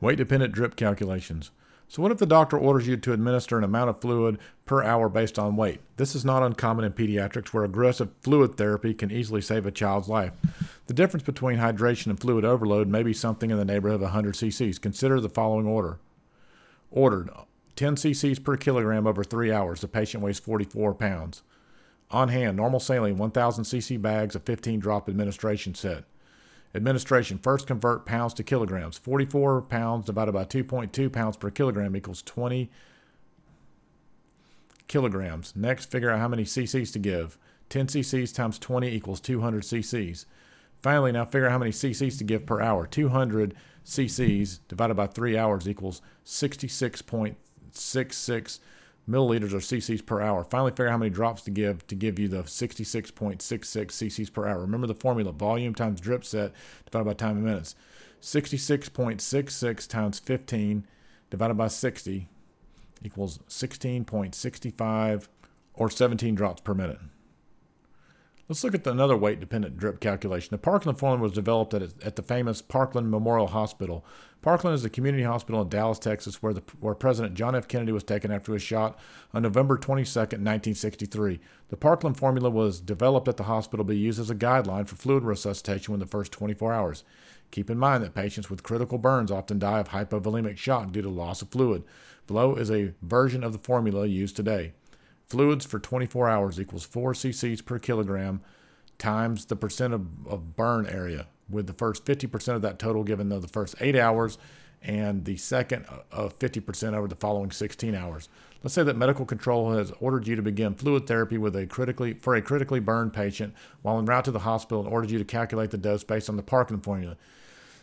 Weight dependent drip calculations. So, what if the doctor orders you to administer an amount of fluid per hour based on weight? This is not uncommon in pediatrics, where aggressive fluid therapy can easily save a child's life. The difference between hydration and fluid overload may be something in the neighborhood of 100 cc's. Consider the following order Ordered 10 cc's per kilogram over three hours. The patient weighs 44 pounds. On hand, normal saline 1000 cc bags, a 15 drop administration set. Administration first convert pounds to kilograms. 44 pounds divided by 2.2 pounds per kilogram equals 20 kilograms. Next, figure out how many cc's to give. 10 cc's times 20 equals 200 cc's. Finally, now figure out how many cc's to give per hour. 200 cc's divided by 3 hours equals 66.66 milliliters or cc's per hour. Finally, figure out how many drops to give to give you the 66.66 cc's per hour. Remember the formula volume times drip set divided by time in minutes. 66.66 times 15 divided by 60 equals 16.65 or 17 drops per minute. Let's look at the, another weight dependent drip calculation. The Parkland formula was developed at, at the famous Parkland Memorial Hospital. Parkland is a community hospital in Dallas, Texas, where, the, where President John F. Kennedy was taken after was shot on November 22, 1963. The Parkland formula was developed at the hospital to be used as a guideline for fluid resuscitation within the first 24 hours. Keep in mind that patients with critical burns often die of hypovolemic shock due to loss of fluid. Below is a version of the formula used today. Fluids for 24 hours equals 4 cc's per kilogram times the percent of, of burn area, with the first 50% of that total given the first 8 hours and the second uh, of 50% over the following 16 hours. Let's say that medical control has ordered you to begin fluid therapy with a critically for a critically burned patient while en route to the hospital and ordered you to calculate the dose based on the Parkland formula.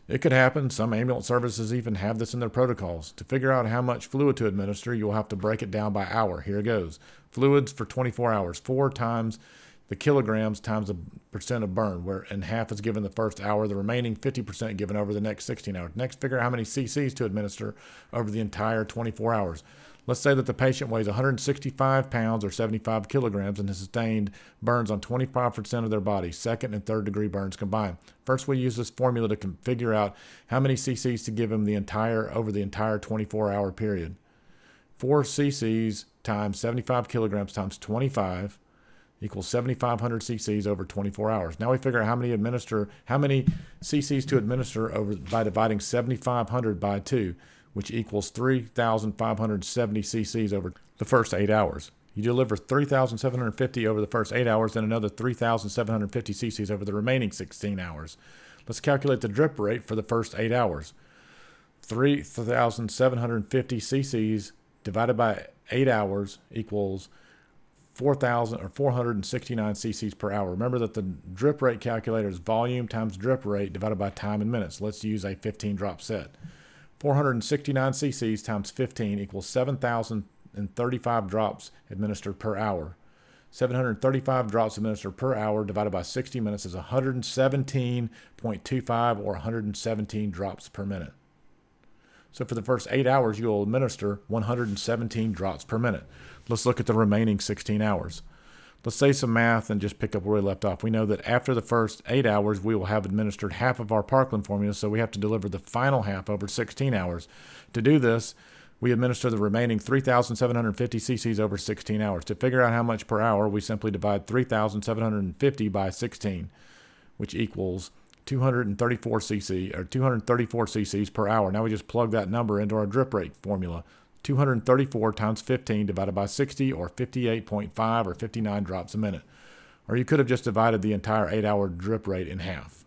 It could happen. Some ambulance services even have this in their protocols. To figure out how much fluid to administer, you'll have to break it down by hour. Here it goes. Fluids for 24 hours, four times the kilograms times the percent of burn, where and half is given the first hour, the remaining 50% given over the next 16 hours. Next, figure out how many cc's to administer over the entire 24 hours. Let's say that the patient weighs 165 pounds or 75 kilograms and has sustained burns on 25% of their body, second and third degree burns combined. First, we use this formula to figure out how many cc's to give him the entire over the entire 24 hour period. 4 cc's times 75 kilograms times 25 equals 7,500 cc's over 24 hours. Now we figure out how many administer, how many cc's to administer over by dividing 7,500 by two, which equals 3,570 cc's over the first eight hours. You deliver 3,750 over the first eight hours, then another 3,750 cc's over the remaining 16 hours. Let's calculate the drip rate for the first eight hours. 3,750 cc's divided by eight hours equals 4,000 or 469 cc's per hour. Remember that the drip rate calculator is volume times drip rate divided by time in minutes. Let's use a 15 drop set. 469 cc's times 15 equals 7,035 drops administered per hour. 735 drops administered per hour divided by 60 minutes is 117.25 or 117 drops per minute. So for the first eight hours, you'll administer 117 drops per minute. Let's look at the remaining 16 hours. Let's say some math and just pick up where we left off. We know that after the first eight hours, we will have administered half of our Parkland formula, so we have to deliver the final half over 16 hours. To do this, we administer the remaining 3,750 cc's over 16 hours. To figure out how much per hour, we simply divide 3,750 by 16, which equals 234 cc or 234 cc's per hour. Now we just plug that number into our drip rate formula. 234 times 15 divided by 60 or 58.5 or 59 drops a minute. Or you could have just divided the entire 8 hour drip rate in half.